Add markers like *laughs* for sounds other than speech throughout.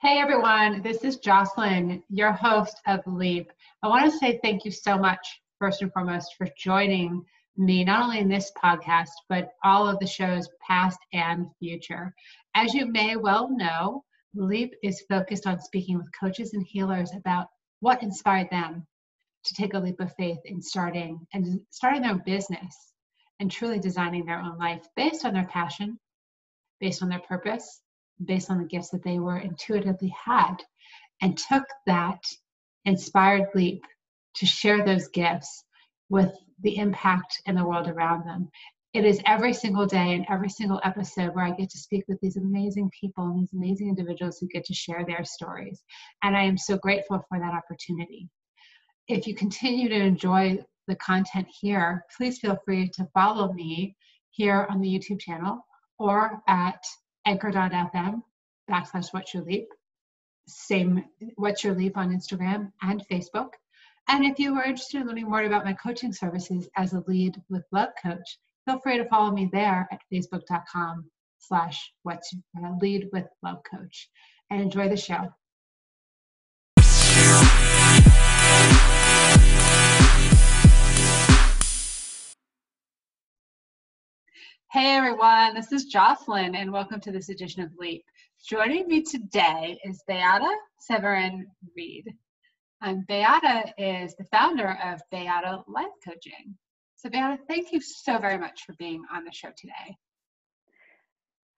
Hey everyone, this is Jocelyn, your host of Leap. I want to say thank you so much, first and foremost, for joining me, not only in this podcast, but all of the shows past and future. As you may well know, Leap is focused on speaking with coaches and healers about what inspired them to take a leap of faith in starting and starting their own business and truly designing their own life based on their passion, based on their purpose, based on the gifts that they were intuitively had and took that inspired leap to share those gifts with the impact in the world around them. It is every single day and every single episode where I get to speak with these amazing people and these amazing individuals who get to share their stories. And I am so grateful for that opportunity. If you continue to enjoy the content here, please feel free to follow me here on the YouTube channel or at anchor.fm backslash what's your leap. Same what's your leap on Instagram and Facebook. And if you are interested in learning more about my coaching services as a lead with love coach, feel free to follow me there at facebook.com slash what's uh, lead with love coach and enjoy the show. Hey everyone, this is Jocelyn, and welcome to this edition of Leap. Joining me today is Beata Severin Reed. And Beata is the founder of Beata Life Coaching. So, Beata, thank you so very much for being on the show today.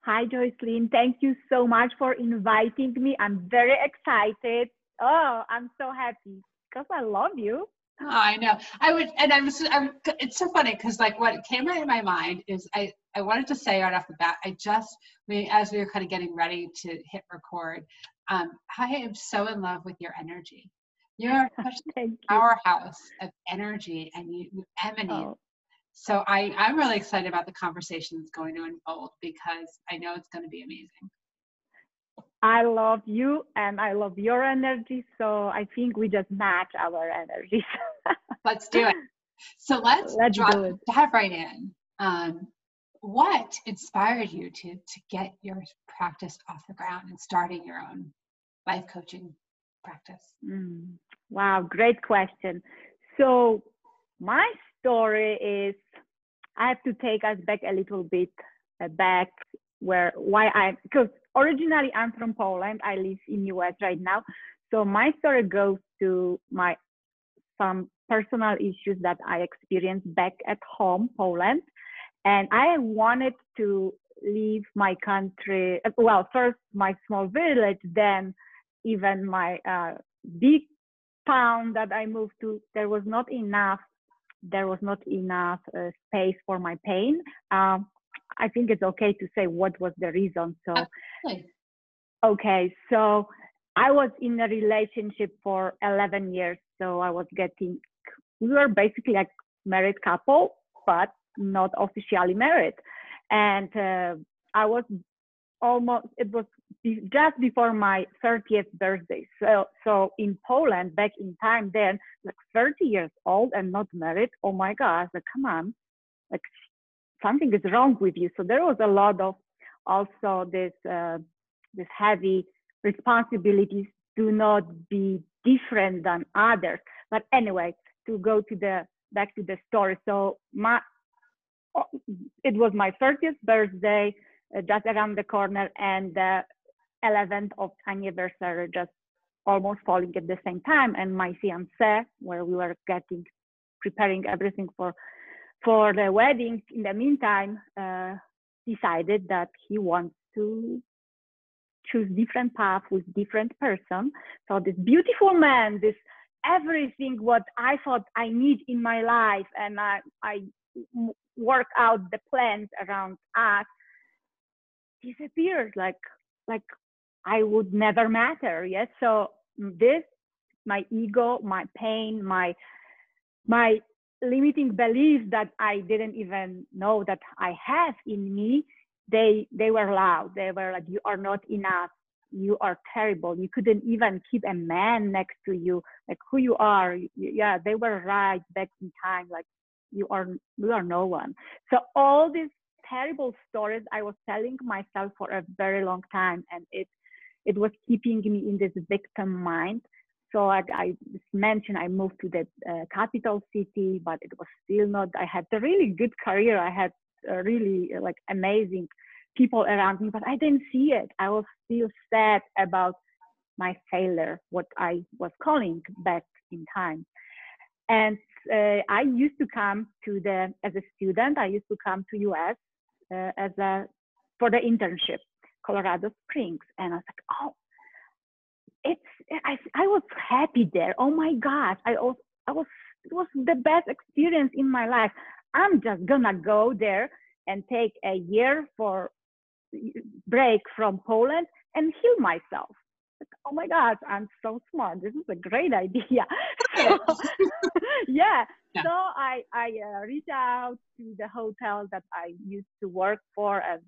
Hi, Jocelyn. Thank you so much for inviting me. I'm very excited. Oh, I'm so happy because I love you. Oh, I know. I would, and I'm, I'm it's so funny because like what came right in my mind is I, I wanted to say right off the bat, I just, we, as we were kind of getting ready to hit record, um, I am so in love with your energy. You're *laughs* such a powerhouse of energy and you, you emanate. Oh. So I, I'm really excited about the conversation that's going to unfold because I know it's going to be amazing. I love you and I love your energy. So I think we just match our energies. *laughs* let's do it. So let's, let's drop, dive right in. Um, what inspired you to to get your practice off the ground and starting your own life coaching practice? Mm, wow, great question. So my story is I have to take us back a little bit uh, back where why I because originally I'm from Poland. I live in US right now. So my story goes to my some personal issues that I experienced back at home, Poland. And I wanted to leave my country, well, first my small village, then even my uh, big town that I moved to. There was not enough. There was not enough uh, space for my pain. Um, I think it's okay to say what was the reason. So, okay, so I was in a relationship for 11 years. So I was getting, we were basically like married couple, but not officially married. And uh, I was almost, it was just before my 30th birthday. So, so in Poland, back in time then, like 30 years old and not married, oh my gosh, like, come on, like something is wrong with you. So there was a lot of also this, uh, this heavy responsibilities do not be different than others. But anyway, to go to the back to the story. So my Oh, it was my 30th birthday, uh, just around the corner, and the 11th of anniversary, just almost falling at the same time. And my fiance, where we were getting, preparing everything for, for the wedding. In the meantime, uh, decided that he wants to choose different path with different person. So this beautiful man, this everything what I thought I need in my life, and I I work out the plans around us disappears like like i would never matter yes so this my ego my pain my my limiting beliefs that i didn't even know that i have in me they they were loud. They were like you are not enough. You are terrible. You couldn't even keep a man next to you. Like who you are? Yeah they were right back in time like you are you are no one. So all these terrible stories i was telling myself for a very long time and it it was keeping me in this victim mind. So like I mentioned, I moved to the uh, capital city, but it was still not. I had a really good career. I had really like amazing people around me, but I didn't see it. I was still sad about my failure, what I was calling back in time. And uh, I used to come to the as a student. I used to come to US uh, as a for the internship, Colorado Springs, and I was like, oh, it's I I was happy there. Oh my gosh, I was I was it was the best experience in my life. I'm just gonna go there and take a year for break from Poland and heal myself. oh my God, I'm so smart. This is a great *laughs* idea. So, *laughs* yeah. yeah. So I, I uh, reached out to the hotel that I used to work for and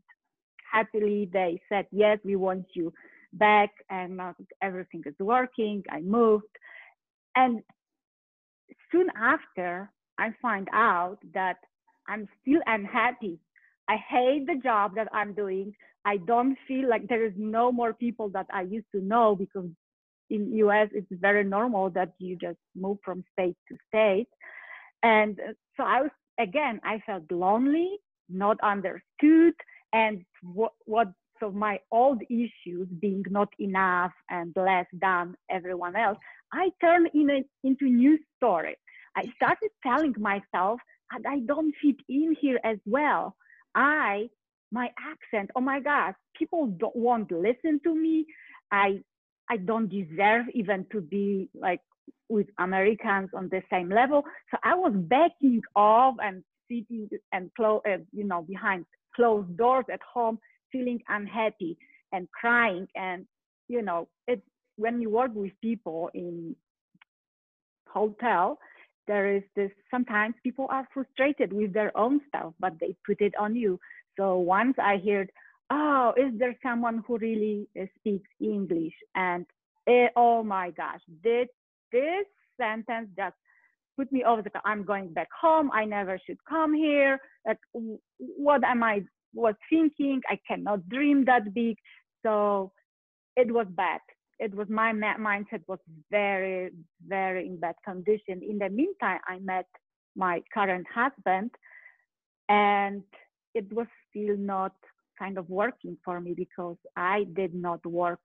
happily they said, yes, we want you back and uh, everything is working. I moved. And soon after, I find out that I'm still unhappy. I hate the job that I'm doing. I don't feel like there is no more people that I used to know because in US it's very normal that you just move from state to state. And so I was again I felt lonely, not understood, and what what so my old issues being not enough and less than everyone else, I turned in a, into new story. I started telling myself that I don't fit in here as well. I my accent oh my god people don't want to listen to me i i don't deserve even to be like with americans on the same level so i was backing off and sitting and close uh, you know behind closed doors at home feeling unhappy and crying and you know it's when you work with people in hotel there is this sometimes people are frustrated with their own stuff but they put it on you so once I heard, oh, is there someone who really uh, speaks English? And it, oh my gosh, this this sentence just put me over the. I'm going back home. I never should come here. Like, what am I was thinking? I cannot dream that big. So it was bad. It was my mindset was very very in bad condition. In the meantime, I met my current husband, and it was still not kind of working for me because I did not work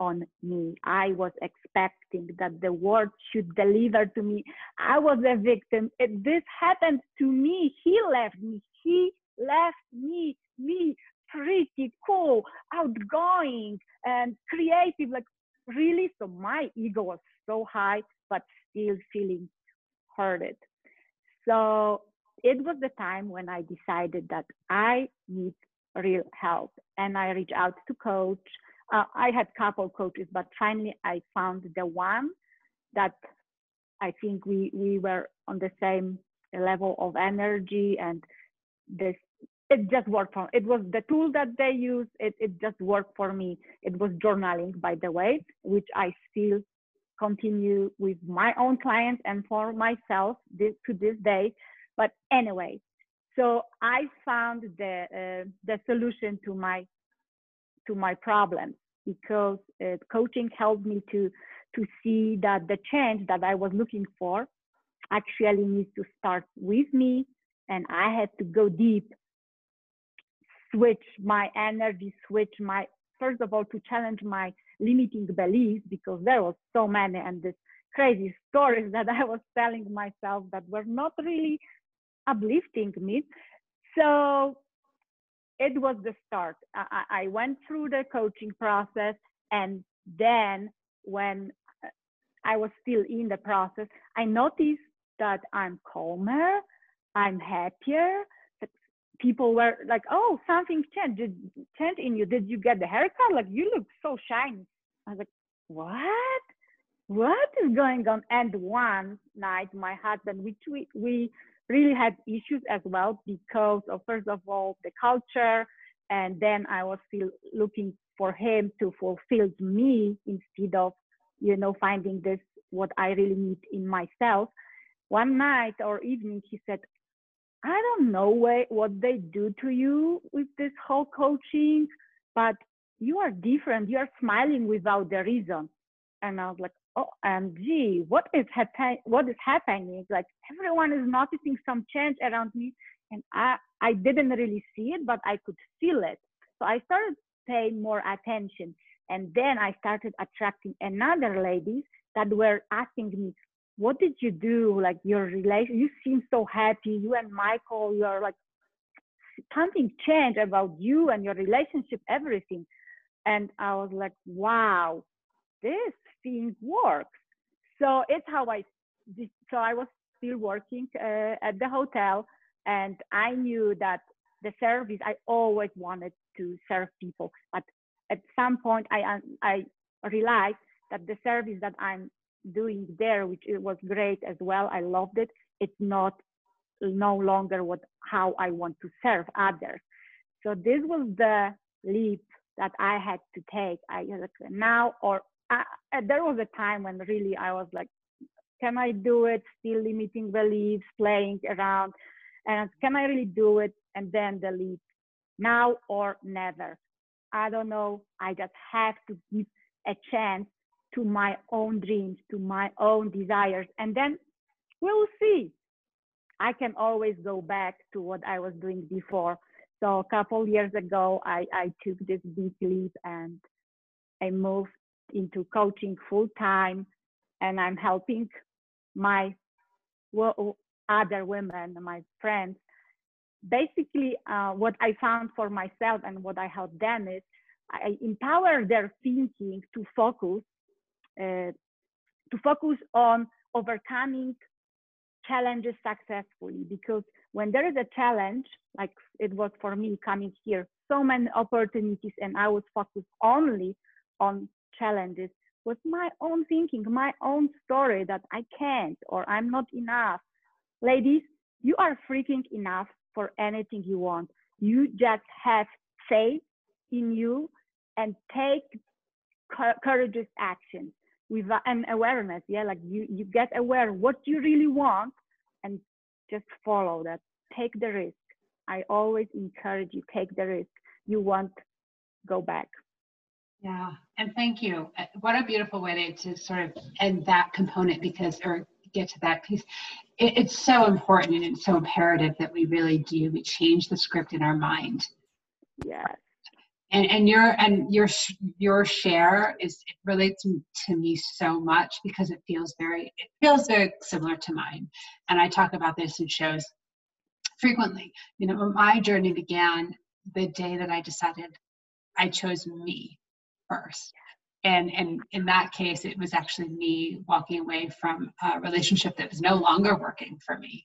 on me. I was expecting that the world should deliver to me. I was a victim. If this happened to me, he left me. He left me, me, pretty cool, outgoing, and creative. Like, really? So my ego was so high, but still feeling hurted. So it was the time when I decided that I need real help and I reached out to coach. Uh, I had couple coaches, but finally I found the one that I think we, we were on the same level of energy and this it just worked for it was the tool that they used it, it just worked for me. It was journaling by the way which i still continue with my own clients and for myself this, to this day. But anyway, so I found the uh, the solution to my to my problems because uh, coaching helped me to to see that the change that I was looking for actually needs to start with me, and I had to go deep, switch my energy, switch my first of all to challenge my limiting beliefs because there was so many and this crazy *laughs* stories that I was telling myself that were not really uplifting me. So it was the start. I, I went through the coaching process, and then when uh, I was still in the process, I noticed that I'm calmer, I'm happier. People were like, "Oh, something changed. Did change in you? Did you get the haircut? Like you look so shiny." I was like, "What? What is going on?" And one night, my husband, which we we really had issues as well because of first of all the culture and then i was still looking for him to fulfill me instead of you know finding this what i really need in myself one night or evening he said i don't know what they do to you with this whole coaching but you are different. You are smiling without the reason. And I was like, oh, and gee, what is happening? What is happening? Like everyone is noticing some change around me, and I I didn't really see it, but I could feel it. So I started paying more attention, and then I started attracting another ladies that were asking me, "What did you do? Like your relation? You seem so happy. You and Michael, you are like something changed about you and your relationship, everything." And I was like, "Wow, this thing works. So it's how I, so I was still working uh, at the hotel and I knew that the service, I always wanted to serve people. But at some point I, I realized that the service that I'm doing there, which it was great as well, I loved it. It's not no longer what how I want to serve others. So this was the leap that I had to take. I like now or I, there was a time when really I was like, can I do it? Still limiting beliefs, playing around, and can I really do it? And then the leap, now or never. I don't know. I just have to give a chance to my own dreams, to my own desires, and then we'll see. I can always go back to what I was doing before. So a couple years ago, I, I took this big leap and I moved into coaching full time and I'm helping my other women, my friends. Basically, uh, what I found for myself and what I help them is I empower their thinking to focus, Uh, to focus on overcoming challenges successfully. Because when there is a challenge, like it was for me coming here, so many opportunities, and I was focused only on challenges was my own thinking, my own story that I can't or I'm not enough. Ladies, you are freaking enough for anything you want. You just have faith in you and take courageous action with an awareness. Yeah, like you, you get aware what you really want and just follow that. Take the risk. I always encourage you take the risk. You want go back. Yeah, and thank you. Uh, what a beautiful way to, to sort of end that component because, or get to that piece. It, it's so important and it's so imperative that we really do. We change the script in our mind. Yes. And, and your and your your share is it relates to me so much because it feels very it feels very similar to mine, and I talk about this in shows frequently. You know, my journey began the day that I decided I chose me first. And, and in that case, it was actually me walking away from a relationship that was no longer working for me.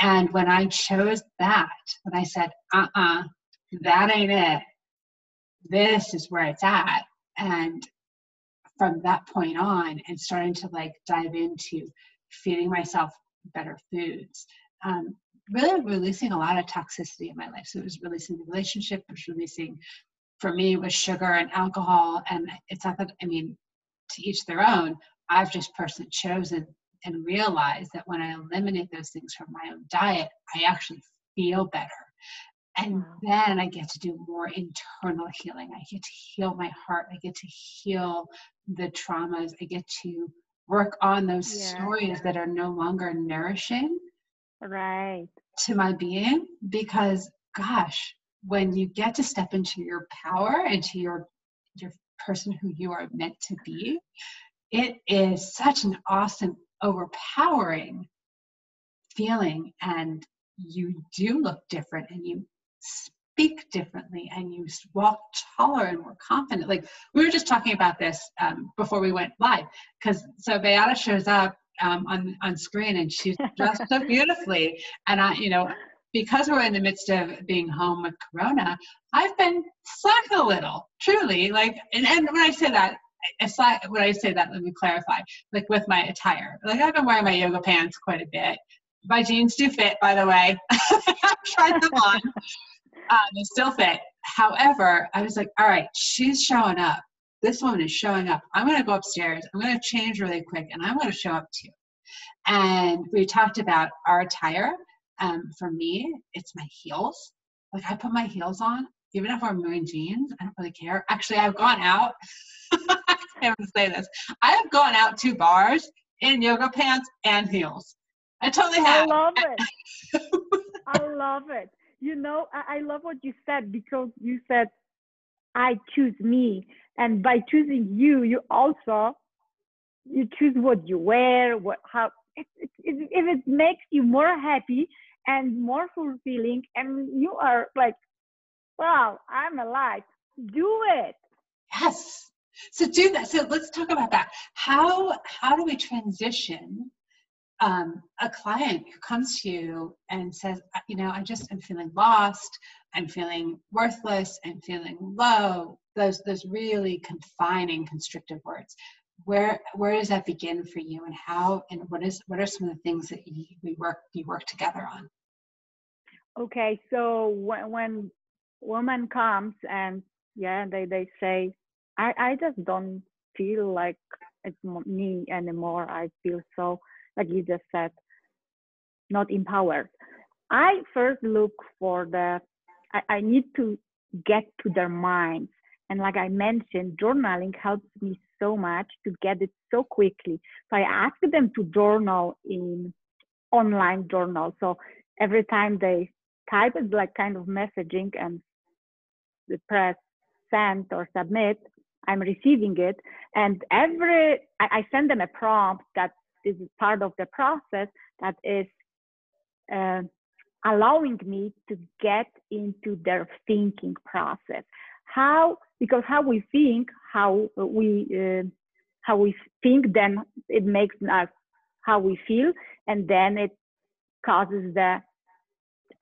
And when I chose that, when I said, uh uh-uh, uh that ain't it, this is where it's at. And from that point on, and starting to like dive into feeding myself better foods, um, really releasing a lot of toxicity in my life. So it was releasing the relationship, it was releasing for me was sugar and alcohol and it's not that i mean to each their own i've just personally chosen and realized that when i eliminate those things from my own diet i actually feel better and then i get to do more internal healing. I get to heal my heart. I get to heal the traumas. I get to work on those yeah. stories that are no longer nourishing right. to my being because gosh when you get to step into your power into your your person who you are meant to be it is such an awesome overpowering feeling. And you do look different and you speak differently and you walk taller and more confident like we were just talking about this um, before we went live because so beata shows up um, on on screen and she's dressed so beautifully and i you know because we're in the midst of being home with corona i've been slacking a little truly like and, and when i say that I when I say that, let me clarify. Like with my attire, like I've been wearing my yoga pants quite a bit. My jeans do fit, by the way. *laughs* I've tried them on. Uh, they still fit. However, I was like, all right, she's showing up. This woman is showing up. I'm going to go upstairs. I'm going to change really quick, and I'm going to show up too. And we talked about our attire um, for me, it's my heels. Like I put my heels on, even if I'm wearing jeans, I don't really care. Actually, I've gone out. *laughs* I can't say this. I have gone out to bars in yoga pants and heels. I totally have. I love it. *laughs* I love it. You know, I, I love what you said because you said, I choose me. And by choosing you, you also you choose what you wear, what how if it, if it makes you more happy and more fulfilling, and you are like, wow, I'm alive. Do it. Yes. So do that. So let's talk about that. How how do we transition um, a client who comes to you and says, you know, I just am feeling lost, I'm feeling worthless, I'm feeling low. Those those really confining, constrictive words. Where where does that begin for you, and how and what is what are some of the things that you, we work you work together on? Okay, so when when woman comes and yeah, they they say, I I just don't feel like it's me anymore. I feel so like you just said, not empowered. I first look for the, I, I need to get to their minds. And like I mentioned, journaling helps me so much to get it so quickly. So I ask them to journal in online journal. So every time they type it like kind of messaging and press send or submit, I'm receiving it. And every I, I send them a prompt that this is part of the process that is uh, allowing me to get into their thinking process. How because how we think how we uh, how we think then it makes us how we feel and then it causes the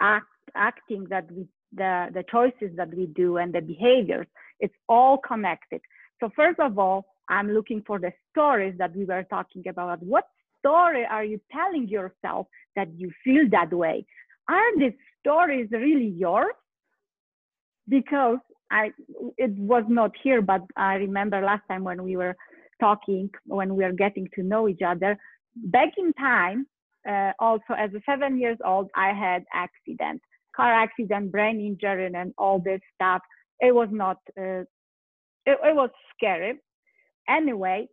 act, acting that we the the choices that we do and the behaviors. It's all connected. So first of all I'm looking for the stories that we were talking about. What story are you telling yourself that you feel that way? Are these stories really yours? Because I, it was not here, but I remember last time when we were talking, when we were getting to know each other, back in time, uh, also as a seven years old, I had accident, car accident, brain injury, and all this stuff. It was not, uh, it, it was scary anyway,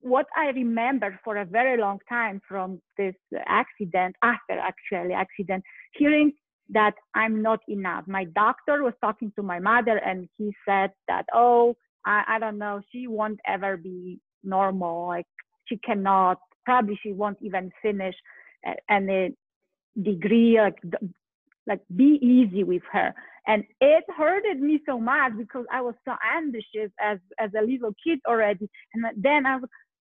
what I remember for a very long time from this accident, after actually accident, hearing that I'm not enough. My doctor was talking to my mother and he said that, oh, I, I don't know, she won't ever be normal. Like she cannot, probably she won't even finish any degree. Like, like be easy with her and it hurted me so much because i was so ambitious as as a little kid already and then i was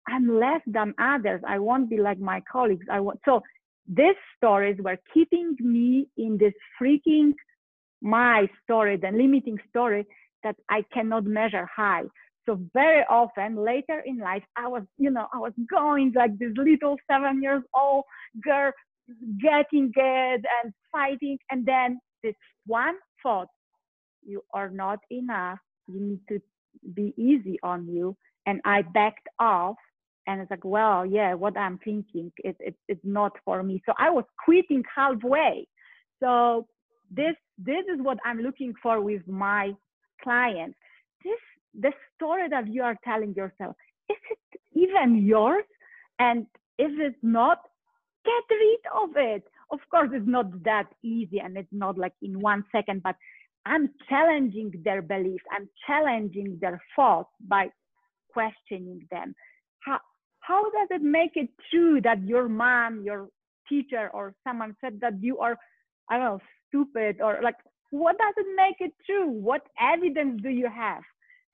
i'm less than others. I won't be like my colleagues. I want so these stories were keeping me in this freaking my story the limiting story that i cannot measure high. So very often later in life i was you know i was going like this little seven years old girl getting good and fighting. And then this one thought you are not enough. You need to be easy on you. And i backed off and it's like well yeah what i'm thinking it, it, it's not for me so i was quitting halfway so this this is what i'm looking for with my clients this the story that you are telling yourself is it even yours and if it's not get rid of it. Of course, it's not that easy and it's not like in one second, but I'm challenging their beliefs. I'm challenging their thoughts by questioning them. How, does it make it true that your mom, your teacher, or someone said that you are, I don't know, stupid or like, what does it make it true? What evidence do you have?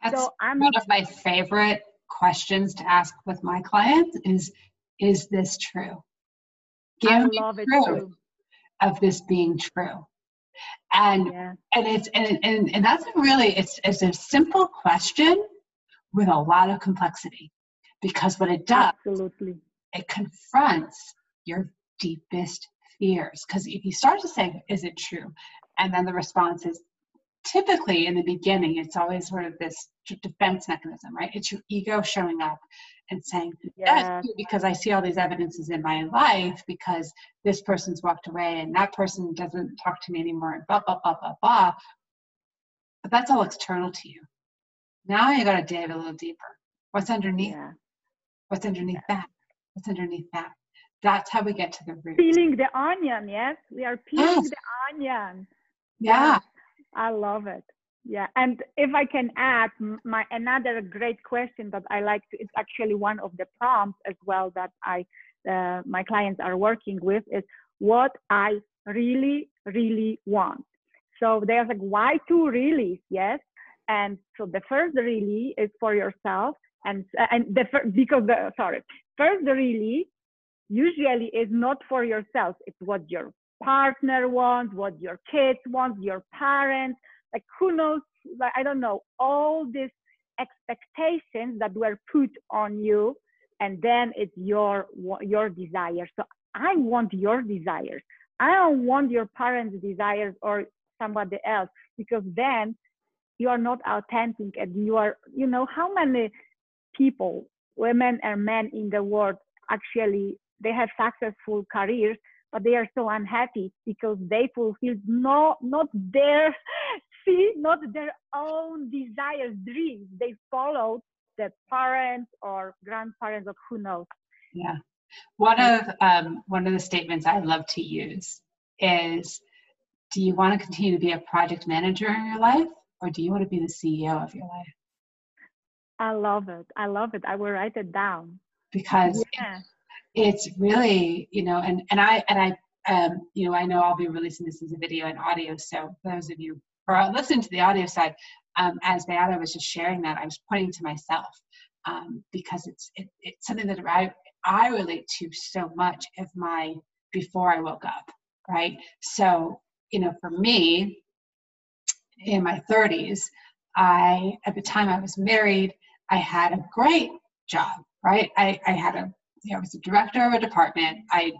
That's so I'm one of my favorite questions to ask with my clients is, is this true? give me proof of this being true and yeah. and it's and, and and that's really it's it's a simple question with a lot of complexity because what it does absolutely it confronts your deepest fears because if you start to say is it true and then the response is typically in the beginning, it's always sort of this defense mechanism, right? It's your ego showing up and saying, yeah. because I see all these evidences in my life because this person's walked away and that person doesn't talk to me anymore and blah, blah, blah, blah, blah. But that's all external to you. Now you got to dig a little deeper. What's underneath? Yeah. What's underneath that? What's underneath that? That's how we get to the root. Peeling the onion, yes? We are peeling yes. the onion. Yeah. I love it. Yeah, and if I can add, my another great question that I like to, it's actually one of the prompts as well that I uh, my clients are working with is what I really really want. So there's like why two really yes, and so the first really is for yourself, and and the because the sorry first really usually is not for yourself. It's what your partner wants, what your kids want, your parents. Like who knows? Like i don't know. All these expectations that were put on you and then it's your your desires. So i want your desires. I don't want your parents desires or somebody else because then you are not authentic and you are you know how many people women and men in the world actually they have successful careers but they are so unhappy because they fulfilled no not their *laughs* see not their own desires, dreams. They followed the parents or grandparents or who knows. Yeah. One of um, one of the statements I love to use is, "Do you want to continue to be a project manager in your life, or do you want to be the CEO of your life?" I love it. I love it. I will write it down because yeah. it's really you know, and and I and I um, you know, I know I'll be releasing this as a video and audio. So those of you who are listening to the audio side, um, as Beata was just sharing that, I was pointing to myself um, because it's it, it's something that I I relate to so much of my before I woke up, right? So you know, for me, in my 30s, I at the time I was married, I had a great job, right? I, I had a you know, I was a director of a department. I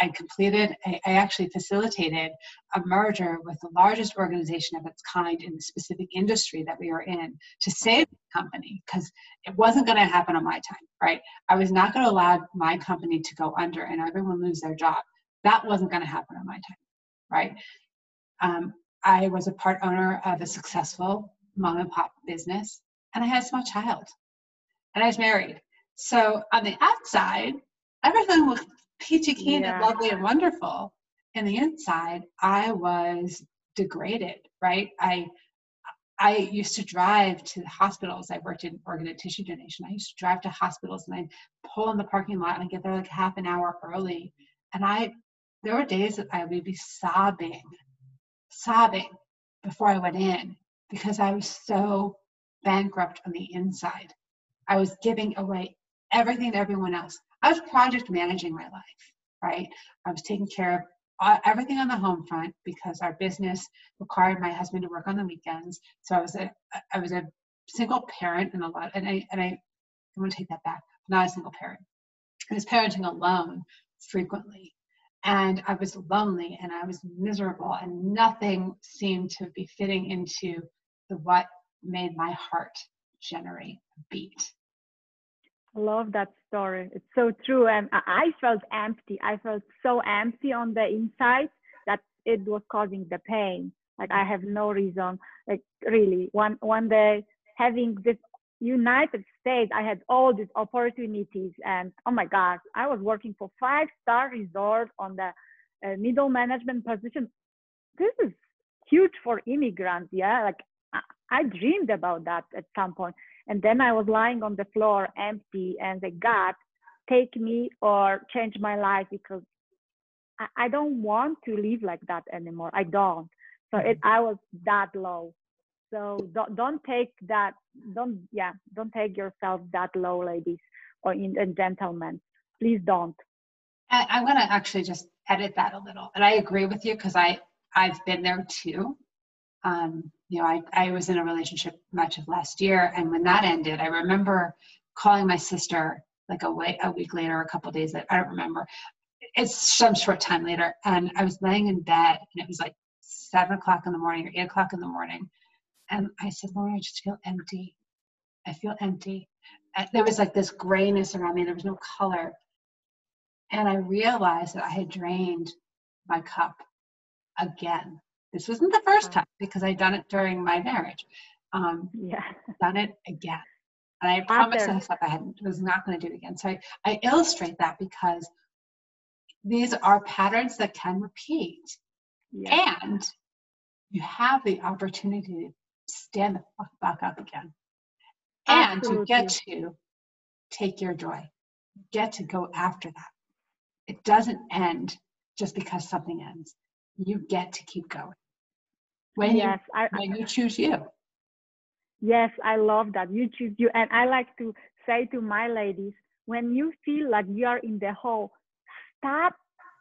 I completed, I, I, actually facilitated a merger with the largest organization of its kind in the specific industry that we were in to save the company because it wasn't going to happen on my time, right? I was not going to allow my company to go under and everyone lose their job. That wasn't going to happen on my time, right? Um, I was a part owner of a successful mom and pop business and I had a small child and I was married. So on the outside, everything looked peachy keen yeah. and lovely and wonderful. And the inside, I was degraded, right? I I used to drive to the hospitals. I worked in organ and tissue donation. I used to drive to hospitals and I'd pull in the parking lot and I'd get there like half an hour early. And I there were days that I would be sobbing, sobbing before I went in because I was so bankrupt on the inside. I was giving away everything to everyone else. I was project managing my life, right? I was taking care of uh, everything on the home front because our business required my husband to work on the weekends. So I was a I was a single parent and a lot and I and I I'm gonna take that back. Not a single parent. I was parenting alone frequently. And I was lonely and I was miserable and nothing seemed to be fitting into the what made my heart generate a beat. Love that story. It's so true. And I felt empty. I felt so empty on the inside that it was causing the pain. Like I have no reason. Like really, one one day having this United States, I had all these opportunities, and oh my God, I was working for five star resort on the uh, middle management position. This is huge for immigrants. Yeah, like I, dreamed about that at some point. And then I was lying on the floor empty and the God, take me or change my life because I, I don't want to live like that anymore. I don't. So it, I was that low. So don't, don't take that, don't, yeah, don't take yourself that low, ladies or in, and gentlemen. Please don't. I, I'm going to actually just edit that a little. And I agree with you because I, I've been there too. Um, you know, I, I was in a relationship much of last year, and when that ended, I remember calling my sister like a, way, a week later, a couple days later, I don't remember. It's some short time later, and I was laying in bed, and it was like seven o'clock in the morning or eight o'clock in the morning, And I said, Lauren, I just feel empty. I feel empty. And there was like this grayness around me. There was no color. And I realized that I had drained my cup again. This wasn't the first time because I'd done it during my marriage. Um, yeah. Done it again. And I promised myself I hadn't, was not going to do it again. So I, I illustrate that because these are patterns that can repeat. Yeah. And you have the opportunity to stand the fuck back up again. And Absolutely. you get to take your joy. You get to go after that. It doesn't end just because something ends. You get to keep going. When yes, you I, when you choose you. Yes, I love that. You choose you. And I like to say to my ladies, when you feel like you are in the hole, stop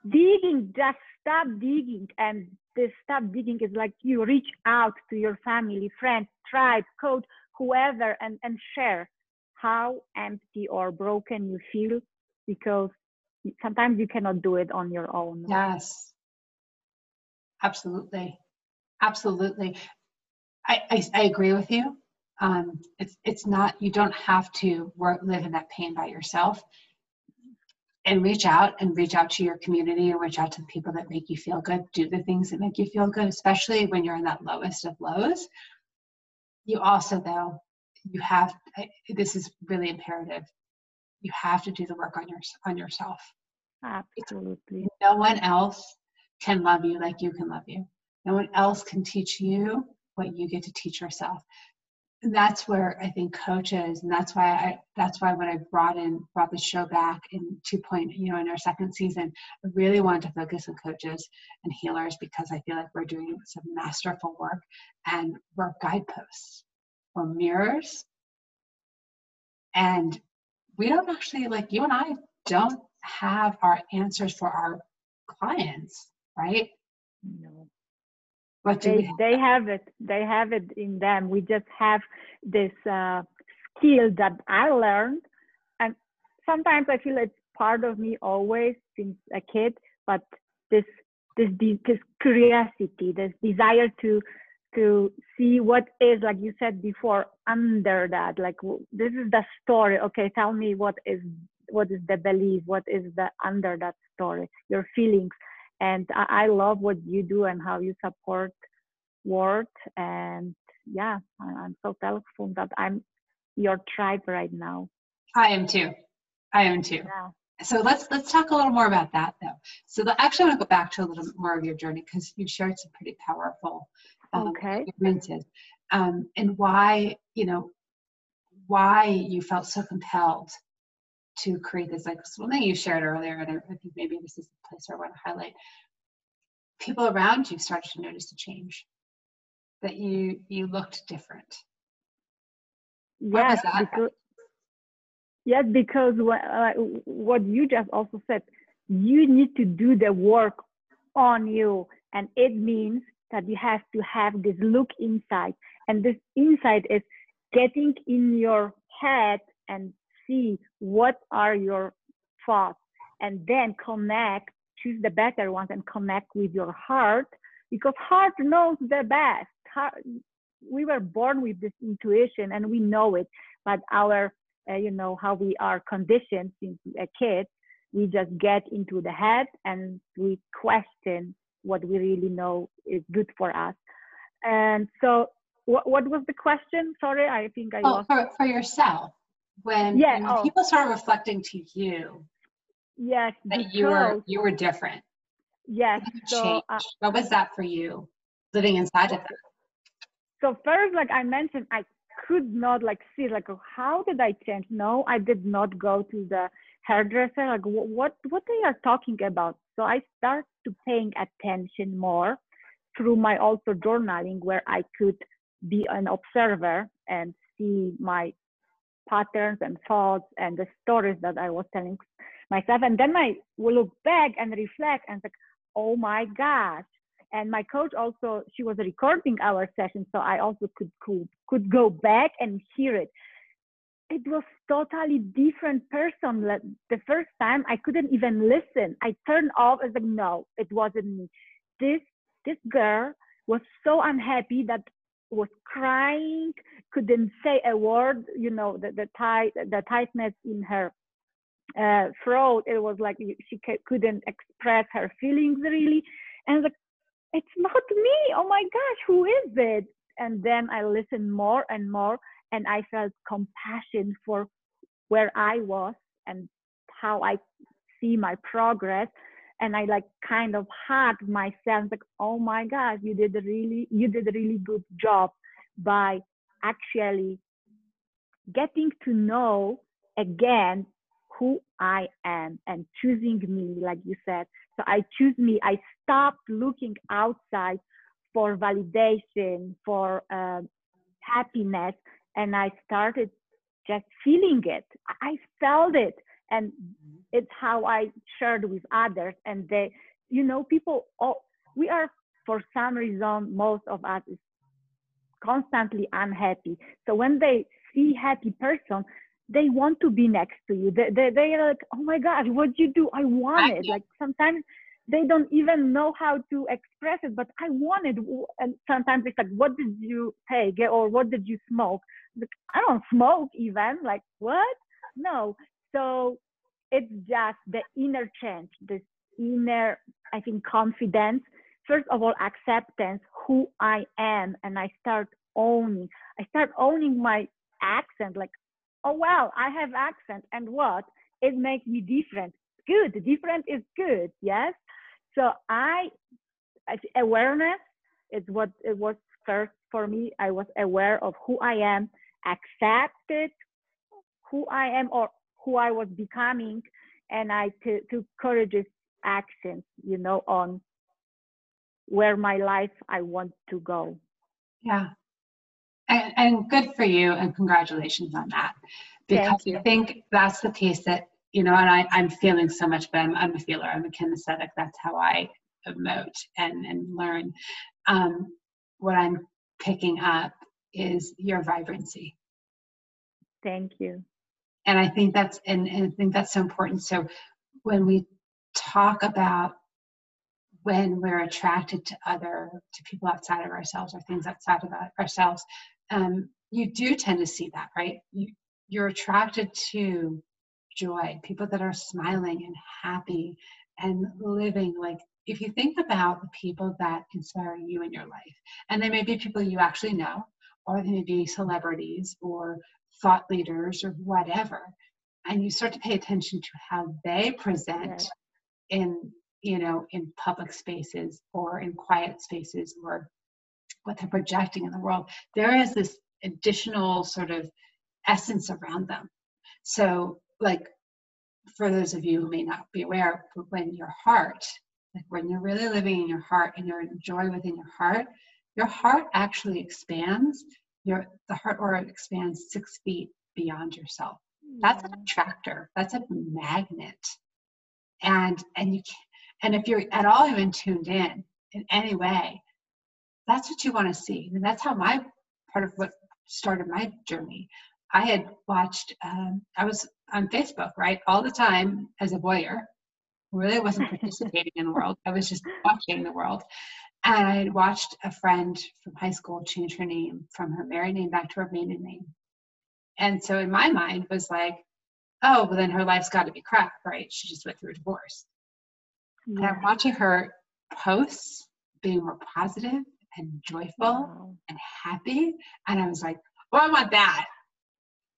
digging, just stop digging. And this stop digging is like you reach out to your family, friends, tribe, coach, whoever, and, and share how empty or broken you feel because sometimes you cannot do it on your own. Yes. Absolutely. Absolutely. I, I, I agree with you. Um, it's, it's not, you don't have to work, live in that pain by yourself. And reach out and reach out to your community and reach out to the people that make you feel good. Do the things that make you feel good especially when you're in that lowest of lows. You also though you have this is really imperative. You have to do the work on your on yourself. Absolutely. No one else can love you like you can love you no one else can teach you what you get to teach yourself. And that's where I think coaches, and that's why I that's why when I brought in brought the show back in two point, you know, in our second season, I really wanted to focus on coaches and healers because I feel like we're doing some masterful work and we're guideposts, or mirrors, and we don't actually like you and I don't have our answers for our clients, right? No what they, have? they have it they have it in them. We just have this uh, skill that i learned. And sometimes i feel it's part of me always since a kid but this this this curiosity this desire to to see what is like you said before under that. Like this is the story. Okay tell me what is what is the belief? What is the under that story? Your feelings and I, I love what you do and how you support work. And yeah i'm so thankful that i'm your tribe right now. I am too. I am too. Yeah. so let's let's talk a little more about that though. So the, actually i want to go back to a little more of your journey because you shared some pretty powerful um, okay. experiences. Um, and why you know why you felt so compelled to create this like one thing you shared earlier and i think maybe this is the place where i want to highlight. People around you started to notice a change. That you you looked different. Yes because, yes because what, uh, what you just also said you need to do the work on you and it means that you have to have this look inside and this insight is getting in your head and see what are your thoughts and then connect choose the better ones and connect with your heart because heart knows the best. Heart we were born with this intuition and we know it but our uh, you know how we are conditioned since a kid we just get into the head and we question what we really know is good for us. And so what, what was the question? Sorry i think i oh, lost for, for yourself when, yeah, when oh. people start reflecting to you yes that you were you were different. Yes so, uh, what was that for you living inside of that? So first like i mentioned i could not like see like how did i change? No i did not go to the hairdresser like what what they are talking about. So i start to paying attention more through my also journaling where i could be an observer and see my patterns and thoughts and the stories that i was telling myself. And then i will look back and reflect and like oh my gosh. And my coach also she was recording our session so i also could could, could go back and hear it. It was totally different person. The first time i couldn't even listen. I turned off as like no it wasn't me. This this girl was so unhappy that was crying, couldn't say a word. You know, the the tight the tightness in her uh, throat. It was like she couldn't express her feelings really, and like it's not me. Oh my gosh, who is it? And then I listened more and more, and I felt compassion for where I was and how I see my progress and I like kind of hugged myself like, oh my God, you did a really, you did a really good job by actually getting to know again who I am and choosing me, like you said. So I choose me. I stopped looking outside for validation, for uh, happiness, and I started just feeling it. I felt it and mm-hmm. it's how i shared with others and they you know people all, we are for some reason most of us is constantly unhappy. So when they see happy person they want to be next to you. They, they, they are like oh my god what you do? I want it. Like sometimes they don't even know how to express it but i want it. And sometimes it's like what did you take? Or what did you smoke? Like, i don't smoke even. Like what? No so it's just the inner change, this inner, I think, confidence. First of all, acceptance, who I am, and I start owning. I start owning my accent, like, oh well, I have accent, and what? It makes me different. Good, different is good, yes. So I, awareness is what it was first for me. I was aware of who I am, accepted who I am, or who I was becoming, and I t- took courageous actions, you know, on where my life I want to go. Yeah. And, and good for you, and congratulations on that. Because I think that's the piece that, you know, and I, I'm feeling so much, but I'm, I'm a feeler, I'm a kinesthetic. That's how I emote and, and learn. Um, what I'm picking up is your vibrancy. Thank you and i think that's and, and i think that's so important. So when we talk about when we're attracted to other to people outside of ourselves or things outside of ourselves um, you do tend to see that right? You, you're attracted to joy people that are smiling and happy and living. Like if you think about the people that inspire you in your life and they may be people you actually know or they may be celebrities or thought leaders or whatever and you start to pay attention to how they present in you know in public spaces or in quiet spaces or what they're projecting in the world there is this additional sort of essence around them. So like for those of you who may not be aware when your heart like when you're really living in your heart and you're in joy within your heart your heart actually expands your the heart aura expands six feet beyond yourself. That's an attractor. That's a magnet. And and you can, and if you're at all even tuned in in any way, that's what you want to see. And that's how my part of what started my journey. I had watched. Um, I was on Facebook right all the time as a voyeur. Really wasn't *laughs* participating in the world. I was just watching the world. And I had watched a friend from high school change her name from her married name back to her maiden name. And so in my mind was like, oh, well then her life's got to be crap, right? She just went through a divorce. Yeah. And I'm watching her posts being more positive and joyful wow. and happy. And I was like, well, I want that.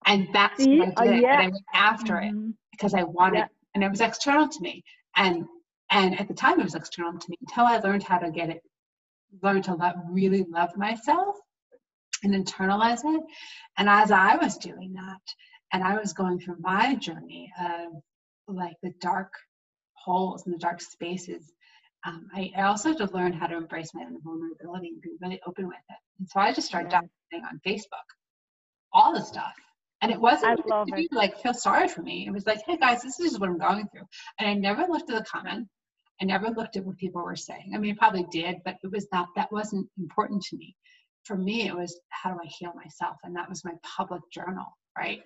And that's See? what I did. Uh, yeah. And I went after mm-hmm. it because I wanted, yeah. and it was external to me. And and at the time it was external to me until I learned how to get it learn to love, really love myself and internalize it. And as I was doing that, and I was going through my journey of like the dark holes and the dark spaces, um, I, I, also had to learn how to embrace my own vulnerability and be really open with it. And so I just started yeah. documenting on Facebook all the stuff. And it wasn't it. like feel sorry for me. It was like, hey guys, this is what I'm going through. And I never looked at the comment. I never looked at what people were saying. I mean, I probably did, but it was not, that wasn't important to me. For me, it was how do I heal myself? And that was my public journal, right?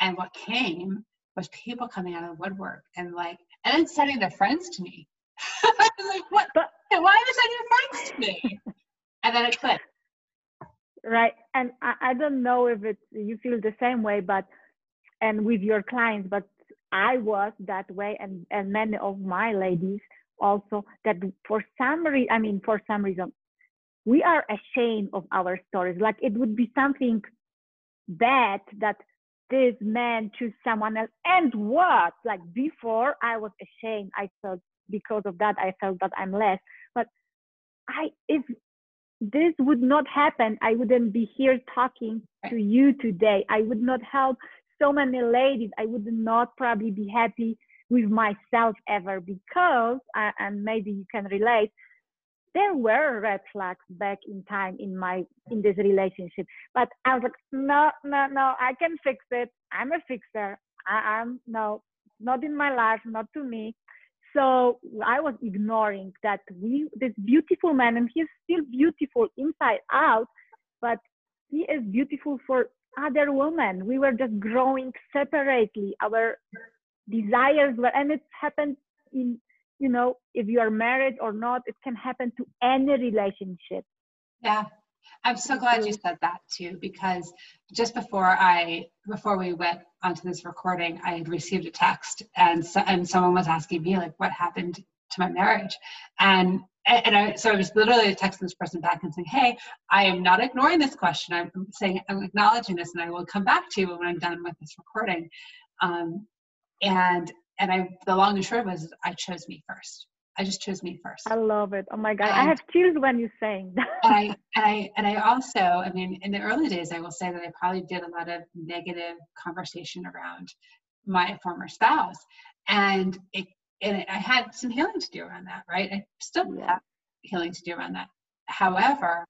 And what came was people coming out of the woodwork and like, and then sending their friends to me. *laughs* I was like, what? But, why are they sending your friends to me? and then it clicked. right and I, I don't know if it's you feel the same way but and with your clients but i was that way and and many of my ladies also that for some reason i mean for some reason we are ashamed of our stories. Like it would be something bad that this man choose someone else. And what? Like before i was ashamed. I felt because of that i felt that i'm less. But i if this would not happen, I wouldn't be here talking to you today. I would not help so many ladies. I would not probably be happy with myself ever because, uh, and maybe you can relate, there were red flags back in time in my in this relationship. But I was like, no, no, no, I can fix it. I'm a fixer. I, am no, not in my life, not to me. So I was ignoring that we, this beautiful man, and he's still beautiful inside out, but he is beautiful for other women. We were just growing separately. Our desires were, and it happened in, you know, if you are married or not, it can happen to any relationship. Yeah. I'm so glad you said that too, because just before I before we went onto this recording, I had received a text, and so, and someone was asking me like, what happened to my marriage, and and I so I was literally texting this person back and saying, hey, I am not ignoring this question. I'm saying I'm acknowledging this, and I will come back to you when I'm done with this recording. Um, and and I the long and short was I chose me first. I just chose me first. I love it. Oh my god, and, I have chills when you're saying that. and I *laughs* and I and I also, I mean, in the early days, I will say that I probably did a lot of negative conversation around my former spouse, and it and I had some healing to do around that. Right, I still yeah. have healing to do around that. However,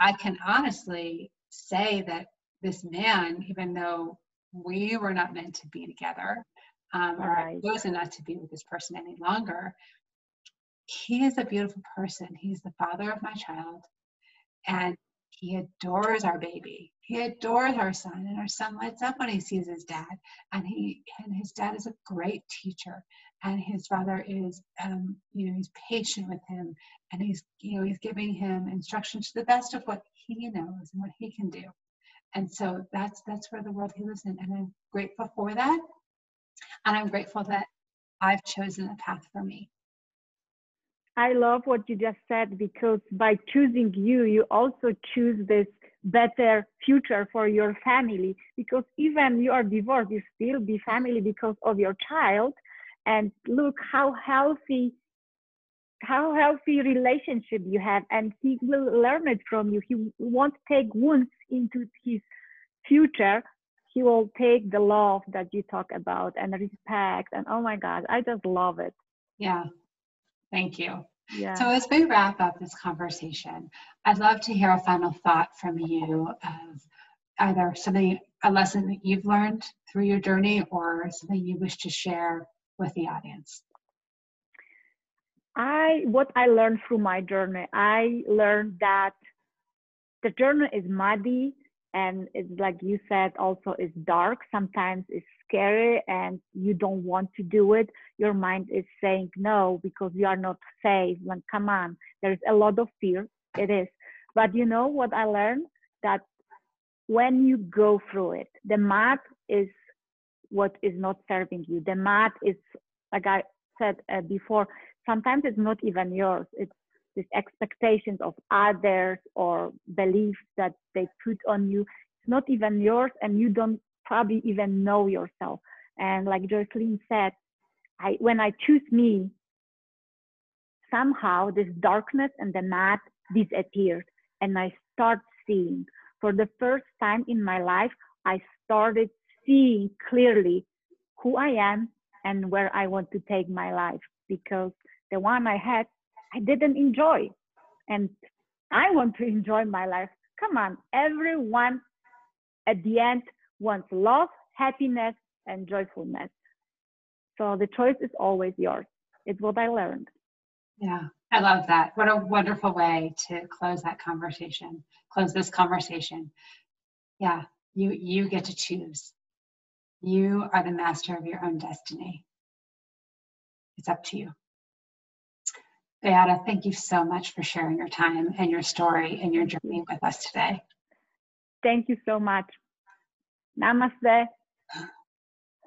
I can honestly say that this man, even though we were not meant to be together, um, or I chosen not to be with this person any longer, he is a beautiful person. He's the father of my child, and he adores our baby. He adores our son, and our son lights up when he sees his dad. And he and his dad is a great teacher, and his father is, um, you know, he's patient with him, and he's, you know, he's giving him instruction to the best of what he knows and what he can do. And so that's that's where the world he lives in, and I'm grateful for that, and I'm grateful that I've chosen the path for me. I love what you just said because by choosing you, you also choose this better future for your family. Because even you are divorced, you still be family because of your child. And look how healthy, how healthy relationship you have, and he will learn it from you. He won't take wounds into his future. He will take the love that you talk about and respect. And oh my God, I just love it. Yeah, Thank you. Yeah. So as we wrap up this conversation, I'd love to hear a final thought from you of either something, a lesson that you've learned through your journey or something you wish to share with the audience. I, what I learned through my journey, I learned that the journey is muddy and it's like you said also it's dark sometimes it's scary and you don't want to do it. Your mind is saying no because you are not safe. Like come on there's a lot of fear it is. But you know what i learned? That when you go through it the mat is what is not serving you. The mat is like i said uh, before sometimes it's not even yours. It's these expectations of others or beliefs that they put on you. It's not even yours and you don't probably even know yourself. And like jocelyn said i when i choose me somehow this darkness and the mat disappeared and i start seeing. For the first time in my life i started seeing clearly who i am and where i want to take my life because the one i had I didn't enjoy. And I want to enjoy my life. Come on, everyone at the end wants love, happiness, and joyfulness. So the choice is always yours. It's what I learned. Yeah, I love that. What a wonderful way to close that conversation, close this conversation. Yeah, you you get to choose. You are the master of your own destiny. It's up to you. Beata, thank you so much for sharing your time and your story and your journey with us today. Thank you so much. Namaste. *laughs*